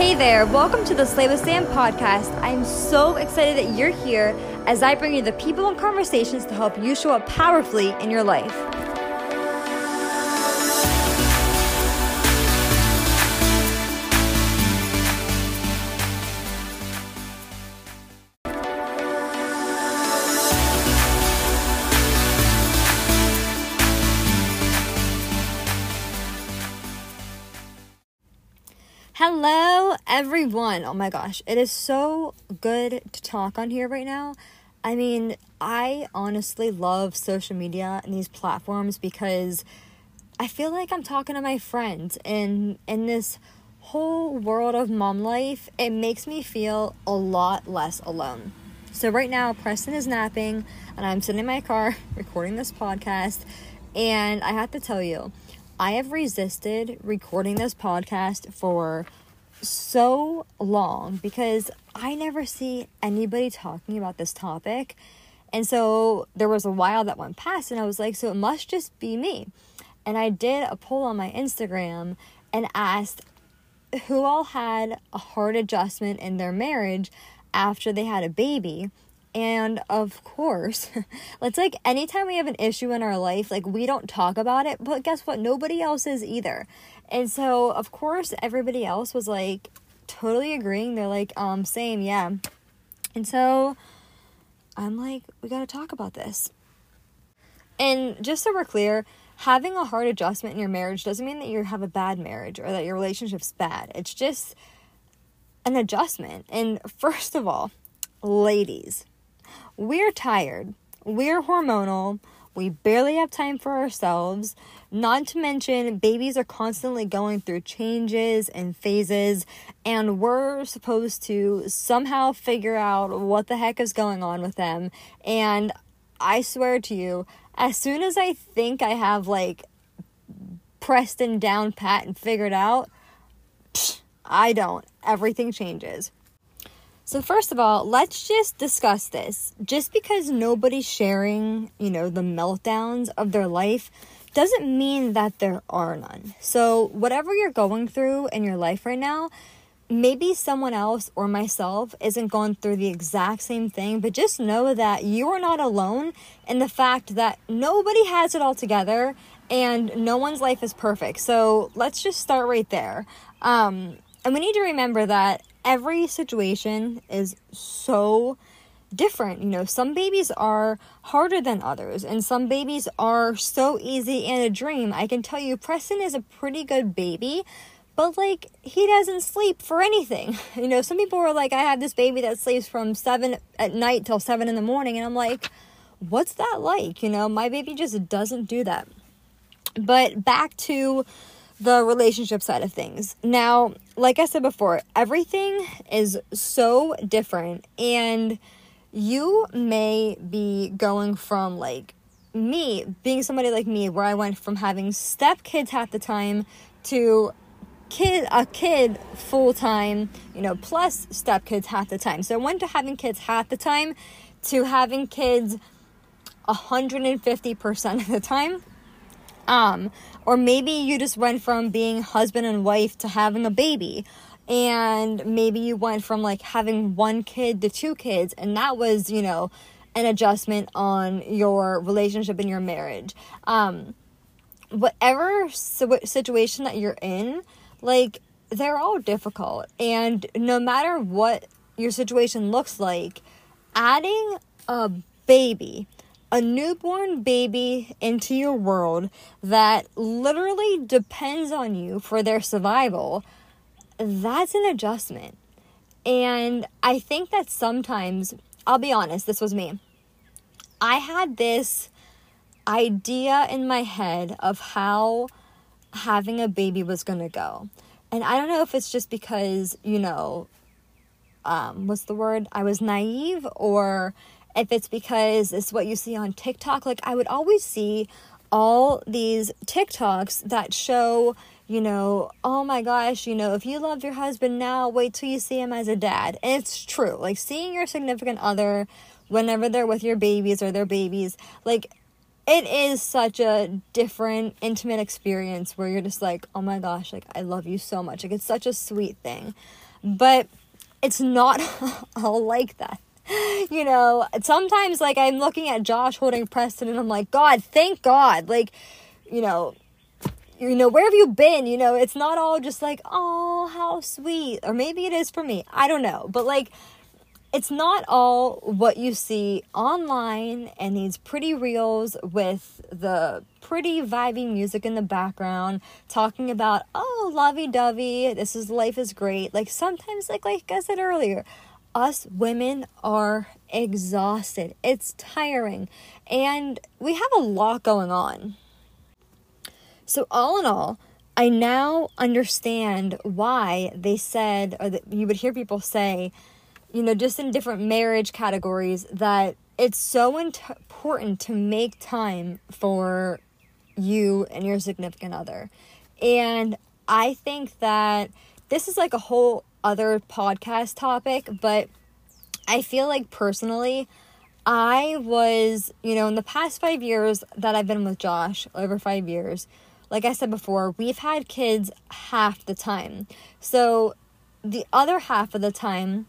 Hey there, welcome to the Slay with Sam podcast. I'm so excited that you're here as I bring you the people and conversations to help you show up powerfully in your life. Hello, everyone. Oh my gosh, it is so good to talk on here right now. I mean, I honestly love social media and these platforms because I feel like I'm talking to my friends and in this whole world of mom life, it makes me feel a lot less alone. So right now, Preston is napping and I'm sitting in my car recording this podcast and I have to tell you, I have resisted recording this podcast for so long because I never see anybody talking about this topic. And so there was a while that went past, and I was like, so it must just be me. And I did a poll on my Instagram and asked who all had a hard adjustment in their marriage after they had a baby. And of course, it's like anytime we have an issue in our life, like we don't talk about it, but guess what? Nobody else is either. And so, of course, everybody else was like totally agreeing. They're like, um, same, yeah. And so I'm like, we gotta talk about this. And just so we're clear, having a hard adjustment in your marriage doesn't mean that you have a bad marriage or that your relationship's bad. It's just an adjustment. And first of all, ladies, we're tired, we're hormonal, we barely have time for ourselves. Not to mention, babies are constantly going through changes and phases, and we're supposed to somehow figure out what the heck is going on with them. And I swear to you, as soon as I think I have like Preston down pat and figured out, I don't. Everything changes. So, first of all, let's just discuss this. Just because nobody's sharing, you know, the meltdowns of their life doesn't mean that there are none. So, whatever you're going through in your life right now, maybe someone else or myself isn't going through the exact same thing, but just know that you are not alone in the fact that nobody has it all together and no one's life is perfect. So, let's just start right there. Um, and we need to remember that every situation is so different. You know, some babies are harder than others, and some babies are so easy and a dream. I can tell you, Preston is a pretty good baby, but like, he doesn't sleep for anything. You know, some people are like, I have this baby that sleeps from seven at night till seven in the morning, and I'm like, what's that like? You know, my baby just doesn't do that. But back to the relationship side of things. Now, like I said before, everything is so different, and you may be going from like me being somebody like me, where I went from having step kids half the time to kid a kid full time, you know, plus step kids half the time. So I went to having kids half the time to having kids 150% of the time um, or maybe you just went from being husband and wife to having a baby. And maybe you went from like having one kid to two kids, and that was, you know, an adjustment on your relationship in your marriage. Um, whatever situation that you're in, like, they're all difficult. And no matter what your situation looks like, adding a baby a newborn baby into your world that literally depends on you for their survival, that's an adjustment. And I think that sometimes, I'll be honest, this was me. I had this idea in my head of how having a baby was going to go. And I don't know if it's just because, you know, um, what's the word? I was naive or if it's because it's what you see on TikTok. Like, I would always see all these TikToks that show, you know, oh my gosh, you know, if you love your husband now, wait till you see him as a dad. And it's true. Like, seeing your significant other whenever they're with your babies or their babies, like, it is such a different, intimate experience where you're just like, oh my gosh, like, I love you so much. Like, it's such a sweet thing. but it's not all like that. You know, sometimes like I'm looking at Josh holding Preston and I'm like, God, thank God. Like, you know, you know, where have you been? You know, it's not all just like, oh, how sweet. Or maybe it is for me. I don't know. But like, it's not all what you see online and these pretty reels with the pretty vibey music in the background talking about oh lovey-dovey this is life is great like sometimes like like i said earlier us women are exhausted. It's tiring. And we have a lot going on. So all in all i now understand why they said or that you would hear people say you know, just in different marriage categories, that it's so important to make time for you and your significant other. And I think that this is like a whole other podcast topic, but I feel like personally, I was, you know, in the past five years that I've been with Josh, over five years, like I said before, we've had kids half the time. So the other half of the time,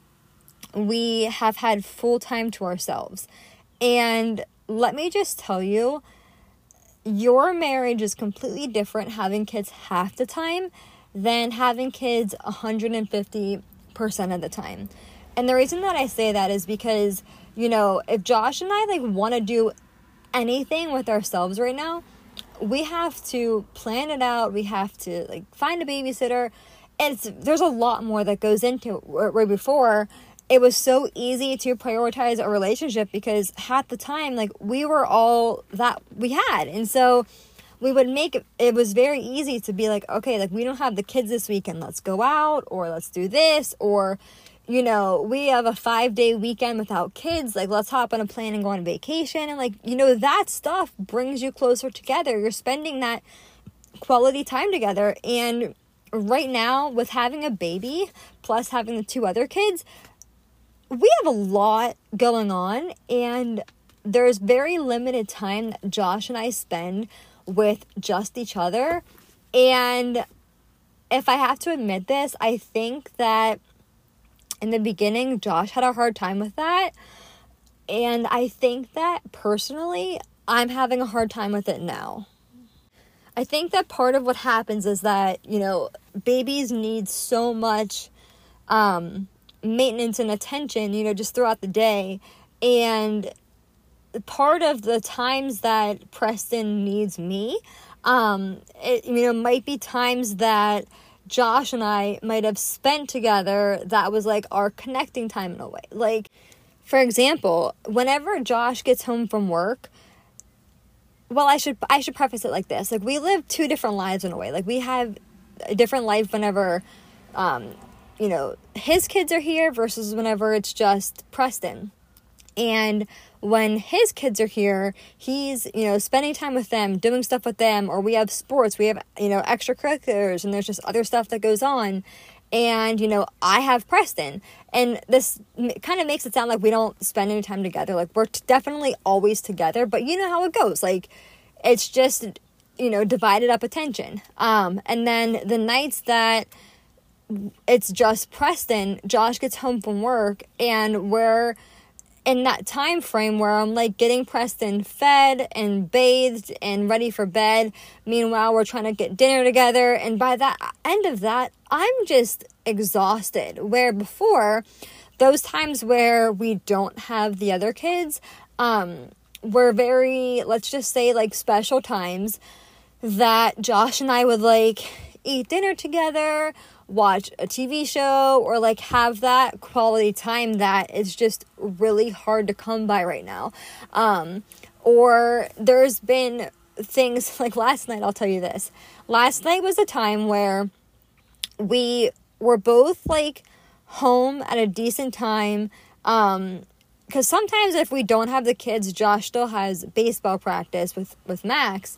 we have had full time to ourselves. And let me just tell you, your marriage is completely different having kids half the time than having kids 150% of the time. And the reason that I say that is because, you know, if Josh and I like want to do anything with ourselves right now, we have to plan it out. We have to like find a babysitter. It's, there's a lot more that goes into it. Right before, it was so easy to prioritize a relationship because half the time like we were all that we had and so we would make it, was very easy to be like okay like we don't have the kids this weekend let's go out or let's do this or you know we have a five day weekend without kids like let's hop on a plane and go on vacation. And like you know that stuff brings you closer together. You're spending that quality time together. And right now with having a baby plus having the two other kids we have a lot going on, and there's very limited time that Josh and I spend with just each other. And if I have to admit this, I think that in the beginning, Josh had a hard time with that. And I think that personally, I'm having a hard time with it now. I think that part of what happens is that, you know, babies need so much um, maintenance and attention, you know, just throughout the day. And part of the times that Preston needs me, um, it, you know, might be times that Josh and I might have spent together that was like our connecting time in a way. Like, for example, whenever Josh gets home from work, well, I should I should preface it like this: like we live two different lives in a way. Like we have a different life whenever um, you know, his kids are here versus whenever it's just Preston. And when his kids are here, he's, you know, spending time with them, doing stuff with them, or we have sports, we have, you know, extracurriculars, and there's just other stuff that goes on. And, you know, I have Preston. And this kind of makes it sound like we don't spend any time together. Like, we're t- definitely always together, but you know how it goes. Like, it's just, you know, divided up attention. Um, and then the nights that, it's just Preston. Josh gets home from work and we're in that time frame where I'm like getting Preston fed and bathed and ready for bed. Meanwhile, we're trying to get dinner together. And by the end of that, I'm just exhausted. Where before, those times where we don't have the other kids, um, were very, let's just say, like special times that Josh and I would like eat dinner together watch a TV show or like have that quality time that is just really hard to come by right now. Um, or there's been things like last night, I'll tell you this. Last night was a time where we were both like home at a decent time. Um, because sometimes if we don't have the kids, Josh still has baseball practice with with Max,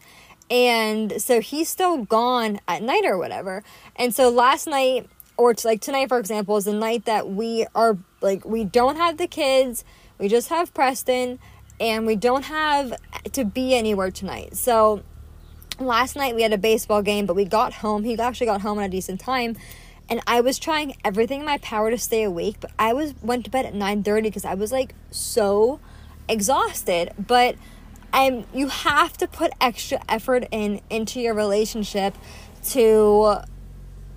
and so he's still gone at night or whatever. And so last night, or like tonight, for example, is the night that we are like, we don't have the kids, we just have Preston, and we don't have to be anywhere tonight. So last night we had a baseball game, but we got home. He actually got home at a decent time. and I was trying everything in my power to stay awake, but I was went to bed at 9:30 because I was like so exhausted. But I'm you have to put extra effort in into your relationship to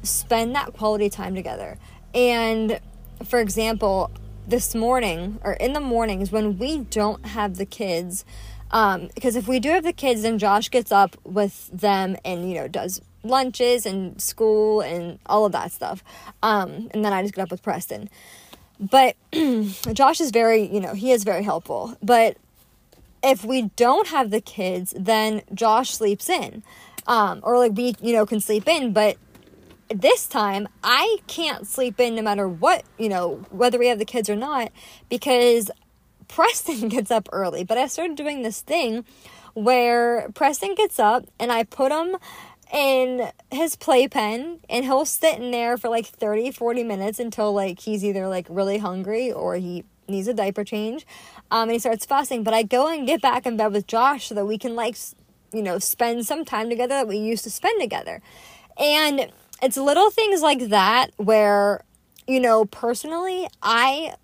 spend that quality time together. And for example, this morning or in the mornings when we don't have the kids, um, because if we do have the kids, then Josh gets up with them and you know does lunches and school and all of that stuff, um, and then I just get up with Preston. But Josh is very, you know, he is very helpful. But if we don't have the kids, then Josh sleeps in, um, or like we, you know, can sleep in. But this time I can't sleep in no matter what, you know, whether we have the kids or not, because Preston gets up early. But I started doing this thing where Preston gets up and I put him in his playpen and he'll sit in there for like 30 40 minutes until like he's either like really hungry or he needs a diaper change um and he starts fussing but i go and get back in bed with josh so that we can like you know spend some time together that we used to spend together and it's little things like that where, you know, personally, I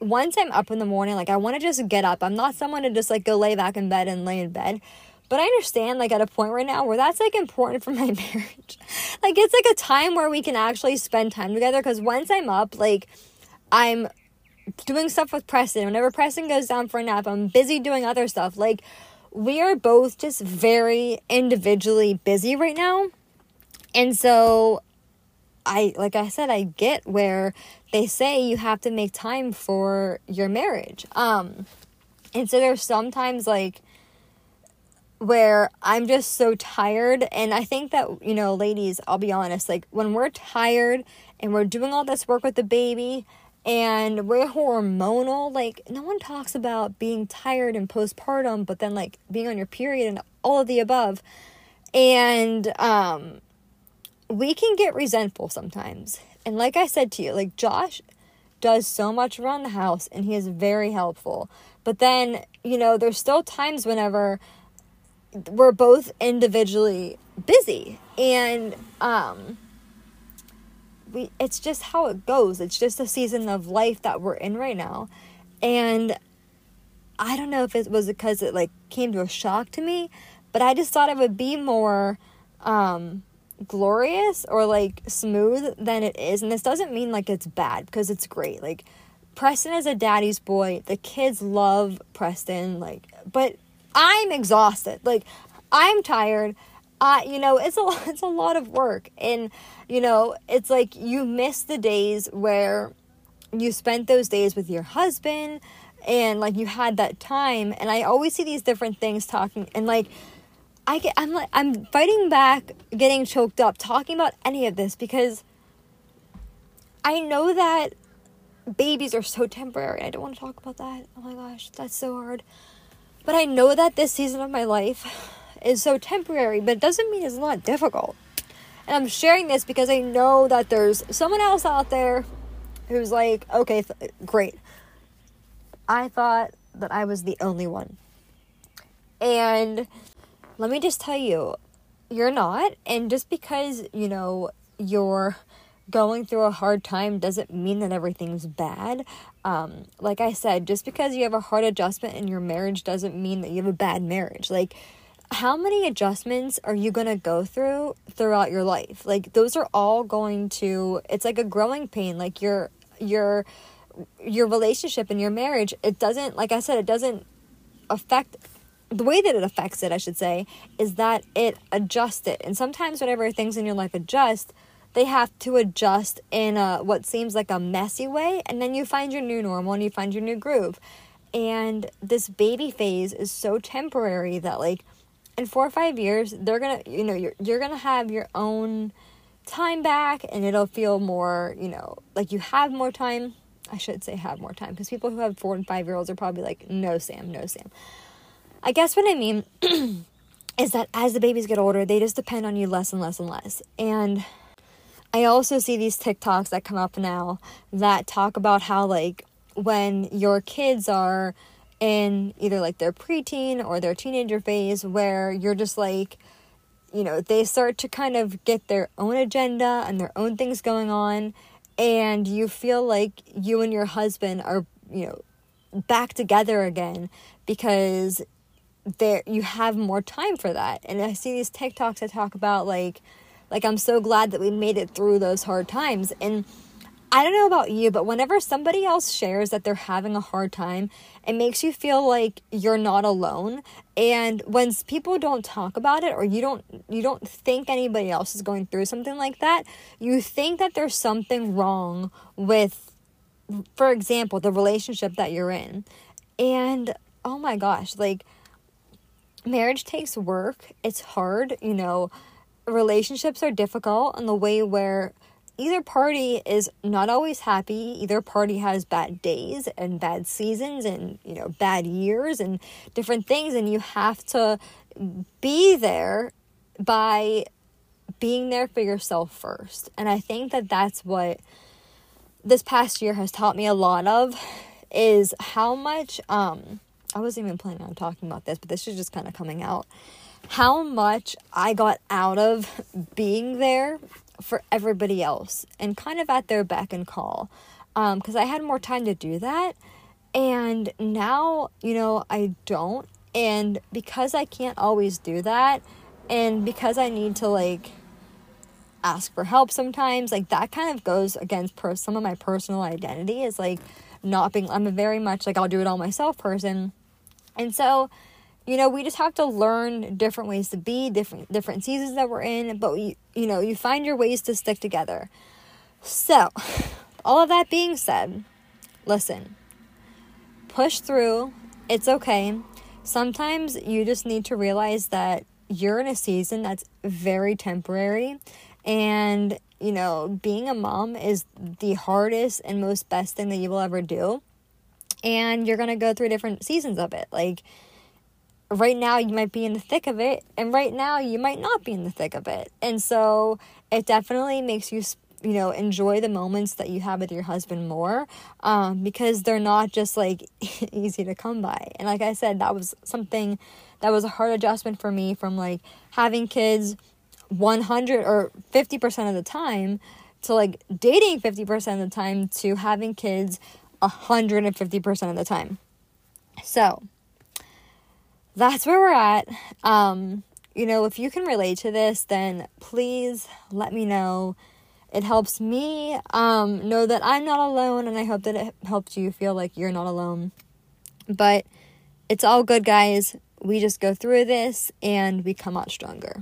once I'm up in the morning, like I want to just get up. I'm not someone to just like go lay back in bed and lay in bed. But I understand like at a point right now where that's like important for my marriage. like it's like a time where we can actually spend time together cuz once I'm up, like I'm doing stuff with Preston. Whenever Preston goes down for a nap, I'm busy doing other stuff. Like we are both just very individually busy right now. And so I like I said I get where they say you have to make time for your marriage. Um and so there's sometimes like where I'm just so tired and I think that you know ladies I'll be honest like when we're tired and we're doing all this work with the baby and we're hormonal like no one talks about being tired and postpartum but then like being on your period and all of the above and um we can get resentful sometimes. And like I said to you, like Josh does so much around the house and he is very helpful. But then, you know, there's still times whenever we're both individually busy and um we it's just how it goes. It's just a season of life that we're in right now. And I don't know if it was because it like came to a shock to me, but I just thought it would be more um glorious or like smooth than it is. And this doesn't mean like it's bad because it's great. Like Preston is a daddy's boy. The kids love Preston like but I'm exhausted. Like I'm tired. I you know, it's a it's a lot of work and you know, it's like you miss the days where you spent those days with your husband and like you had that time and I always see these different things talking and like I get I'm like I'm fighting back getting choked up talking about any of this because I know that babies are so temporary. I don't want to talk about that. Oh my gosh, that's so hard. But I know that this season of my life is so temporary, but it doesn't mean it's not difficult. And I'm sharing this because I know that there's someone else out there who's like, okay, th- great. I thought that I was the only one. And let me just tell you, you're not. And just because, you know, you're going through a hard time doesn't mean that everything's bad. Um, like I said, just because you have a hard adjustment in your marriage doesn't mean that you have a bad marriage. Like, how many adjustments are you going to go through throughout your life? Like, those are all going to, it's like a growing pain. Like, your, your, your relationship and your marriage, it doesn't, like I said, it doesn't affect the way that it affects it, I should say, is that it adjusts it. And sometimes, whenever things in your life adjust, they have to adjust in a, what seems like a messy way, and then you find your new normal and you find your new groove. And this baby phase is so temporary that, like, in four or five years, they're gonna, you know, you're you're gonna have your own time back, and it'll feel more, you know, like you have more time. I should say have more time because people who have four and five year olds are probably like, no, Sam, no, Sam. I guess what I mean is that as the babies get older, they just depend on you less and less and less. And I also see these TikToks that come up now that talk about how, like, when your kids are in either like their preteen or their teenager phase, where you're just like, you know, they start to kind of get their own agenda and their own things going on and you feel like you and your husband are, you know, back together again because there you have more time for that. And I see these TikToks that talk about like like I'm so glad that we made it through those hard times and I don't know about you, but whenever somebody else shares that they're having a hard time, it makes you feel like you're not alone. And when people don't talk about it or you don't you don't think anybody else is going through something like that, you think that there's something wrong with for example, the relationship that you're in. And oh my gosh, like marriage takes work. It's hard, you know, relationships are difficult in the way where either party is not always happy. Either party has bad days and bad seasons and you know bad years and different things and you have to be there by being there for yourself first. And i think that that's what this past year has taught me a lot of is how much um i wasn't even planning on talking about this but this is just kind of coming out. How much i got out of being there for everybody else and kind of at their beck and call because um, I had more time to do that. And now, you know, I don't. And because I can't always do that, and because I need to like ask for help sometimes, like that kind of goes against per- some of my personal identity is like not being, I'm a very much like I'll do it all myself person. And so, you know we just have to learn different ways to be different different seasons that we're in but you, you know you find your ways to stick together. So all of that being said listen push through. It's okay. Sometimes you just need to realize that you're in a season that's very temporary and you know being a mom is the hardest and most best thing that you will ever do and you're going to go through different seasons of it. Like right now you might be in the thick of it and right now you might not be in the thick of it. And so it definitely makes you you know enjoy the moments that you have with your husband more um, because they're not just like easy to come by. And like i said that was something that was a hard adjustment for me from like having kids 100 or 50% of the time to like dating 50% of the time to having kids 150% of the time. So that's where we're at. Um, you know, if you can relate to this, then please let me know. It helps me um, know that I'm not alone, and I hope that it helps you feel like you're not alone. But it's all good, guys. We just go through this and we come out stronger.